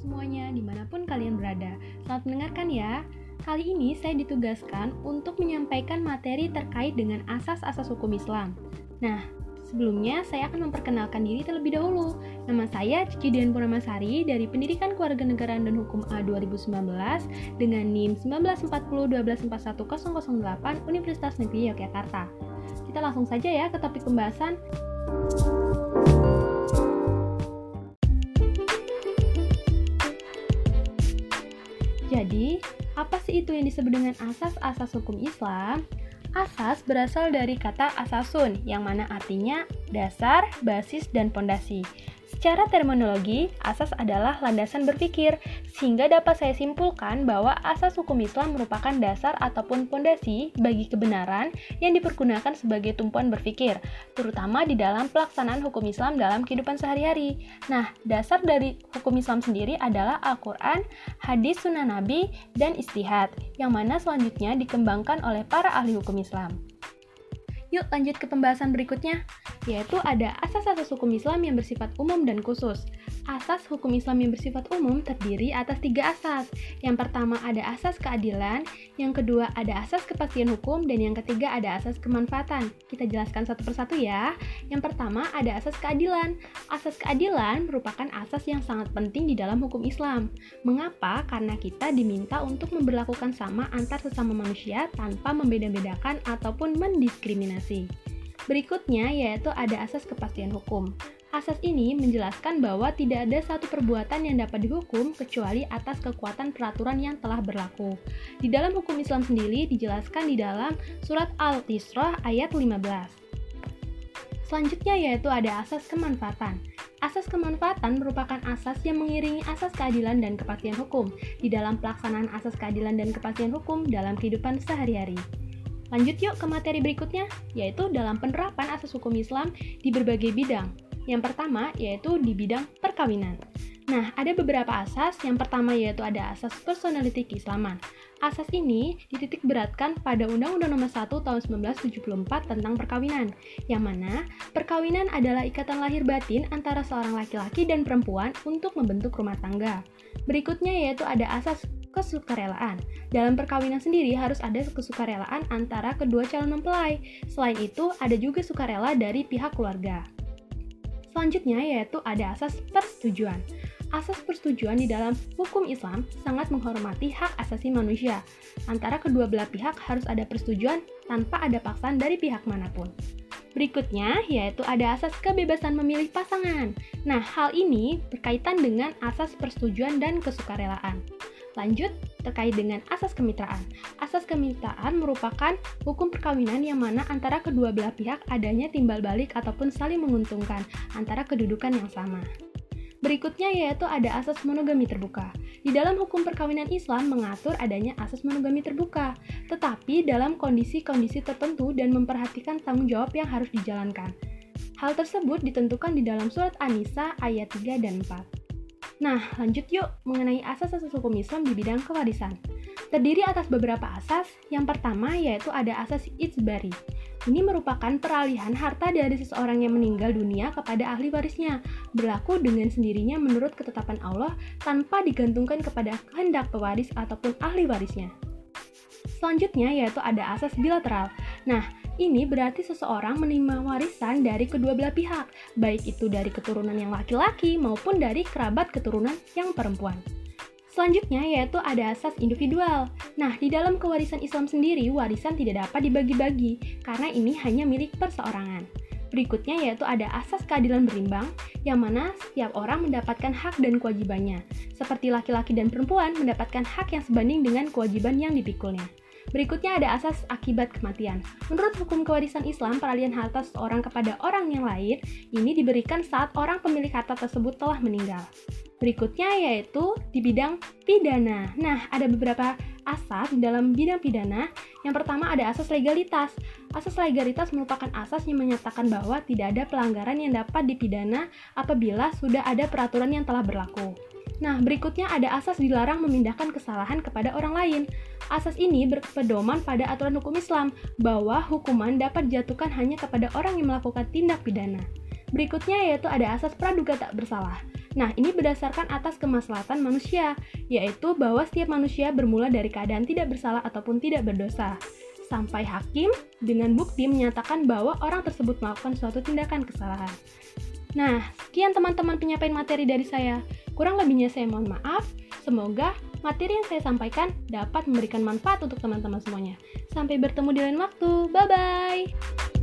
semuanya di mana pun kalian berada. Selamat mendengarkan ya. Kali ini saya ditugaskan untuk menyampaikan materi terkait dengan asas-asas hukum Islam. Nah, sebelumnya saya akan memperkenalkan diri terlebih dahulu. Nama saya Cici Dian Purnamasari dari Pendidikan Keluarga Negaraan dan Hukum A 2019 dengan NIM 19402241008 Universitas Negeri Yogyakarta. Kita langsung saja ya ke topik pembahasan. Thank Jadi, apa sih itu yang disebut dengan asas-asas hukum Islam? Asas berasal dari kata asasun, yang mana artinya dasar, basis, dan pondasi. Secara terminologi, asas adalah landasan berpikir, sehingga dapat saya simpulkan bahwa asas hukum Islam merupakan dasar ataupun pondasi bagi kebenaran yang dipergunakan sebagai tumpuan berpikir, terutama di dalam pelaksanaan hukum Islam dalam kehidupan sehari-hari. Nah, dasar dari hukum Islam sendiri adalah Al-Quran, hadis sunnah Nabi, dan istihad, yang mana selanjutnya dikembangkan oleh para ahli hukum Islam. Yuk lanjut ke pembahasan berikutnya, yaitu ada asas-asas hukum Islam yang bersifat umum dan khusus. Asas hukum Islam yang bersifat umum terdiri atas tiga asas. Yang pertama ada asas keadilan, yang kedua ada asas kepastian hukum, dan yang ketiga ada asas kemanfaatan. Kita jelaskan satu persatu ya. Yang pertama ada asas keadilan. Asas keadilan merupakan asas yang sangat penting di dalam hukum Islam. Mengapa? Karena kita diminta untuk memperlakukan sama antar sesama manusia tanpa membeda-bedakan ataupun mendiskriminasi. Berikutnya yaitu ada asas kepastian hukum. Asas ini menjelaskan bahwa tidak ada satu perbuatan yang dapat dihukum kecuali atas kekuatan peraturan yang telah berlaku. Di dalam hukum Islam sendiri dijelaskan di dalam surat Al-Isra ayat 15. Selanjutnya yaitu ada asas kemanfaatan. Asas kemanfaatan merupakan asas yang mengiringi asas keadilan dan kepastian hukum di dalam pelaksanaan asas keadilan dan kepastian hukum dalam kehidupan sehari-hari. Lanjut yuk ke materi berikutnya, yaitu dalam penerapan asas hukum Islam di berbagai bidang, yang pertama yaitu di bidang perkawinan. Nah, ada beberapa asas. Yang pertama yaitu ada asas personality keislaman. Asas ini dititik beratkan pada Undang-Undang Nomor 1 Tahun 1974 tentang perkawinan, yang mana perkawinan adalah ikatan lahir batin antara seorang laki-laki dan perempuan untuk membentuk rumah tangga. Berikutnya yaitu ada asas kesukarelaan. Dalam perkawinan sendiri harus ada kesukarelaan antara kedua calon mempelai. Selain itu, ada juga sukarela dari pihak keluarga. Selanjutnya yaitu ada asas persetujuan. Asas persetujuan di dalam hukum Islam sangat menghormati hak asasi manusia. Antara kedua belah pihak harus ada persetujuan tanpa ada paksaan dari pihak mana pun. Berikutnya yaitu ada asas kebebasan memilih pasangan. Nah, hal ini berkaitan dengan asas persetujuan dan kesukarelaan. Lanjut, terkait dengan asas kemitraan. Asas kemitraan merupakan hukum perkawinan yang mana antara kedua belah pihak adanya timbal balik ataupun saling menguntungkan antara kedudukan yang sama. Berikutnya yaitu ada asas monogami terbuka. Di dalam hukum perkawinan Islam mengatur adanya asas monogami terbuka, tetapi dalam kondisi-kondisi tertentu dan memperhatikan tanggung jawab yang harus dijalankan. Hal tersebut ditentukan di dalam surat An-Nisa ayat 3 dan 4. Nah, lanjut yuk mengenai asas-asas hukum Islam di bidang kewarisan. Terdiri atas beberapa asas. Yang pertama yaitu ada asas ijbari. Ini merupakan peralihan harta dari seseorang yang meninggal dunia kepada ahli warisnya, berlaku dengan sendirinya menurut ketetapan Allah tanpa digantungkan kepada kehendak pewaris ataupun ahli warisnya. Selanjutnya yaitu ada asas bilateral. Nah, ini berarti seseorang menerima warisan dari kedua belah pihak, baik itu dari keturunan yang laki-laki maupun dari kerabat keturunan yang perempuan. Selanjutnya yaitu ada asas individual. Nah, di dalam kewarisan Islam sendiri, warisan tidak dapat dibagi-bagi karena ini hanya milik perseorangan. Berikutnya yaitu ada asas keadilan berimbang, yang mana setiap orang mendapatkan hak dan kewajibannya, seperti laki-laki dan perempuan mendapatkan hak yang sebanding dengan kewajiban yang dipikulnya. Berikutnya ada asas akibat kematian. Menurut hukum kewarisan Islam, peralihan harta seseorang kepada orang yang lain ini diberikan saat orang pemilik harta tersebut telah meninggal. Berikutnya yaitu di bidang pidana. Nah, ada beberapa asas dalam bidang pidana. Yang pertama ada asas legalitas. Asas legalitas merupakan asas yang menyatakan bahwa tidak ada pelanggaran yang dapat dipidana apabila sudah ada peraturan yang telah berlaku. Nah, berikutnya ada asas dilarang memindahkan kesalahan kepada orang lain. Asas ini berpedoman pada aturan hukum Islam bahwa hukuman dapat dijatuhkan hanya kepada orang yang melakukan tindak pidana. Berikutnya yaitu ada asas praduga tak bersalah. Nah, ini berdasarkan atas kemaslahatan manusia, yaitu bahwa setiap manusia bermula dari keadaan tidak bersalah ataupun tidak berdosa. Sampai hakim dengan bukti menyatakan bahwa orang tersebut melakukan suatu tindakan kesalahan. Nah, sekian teman-teman penyampaian materi dari saya. Kurang lebihnya saya mohon maaf. Semoga materi yang saya sampaikan dapat memberikan manfaat untuk teman-teman semuanya. Sampai bertemu di lain waktu. Bye-bye.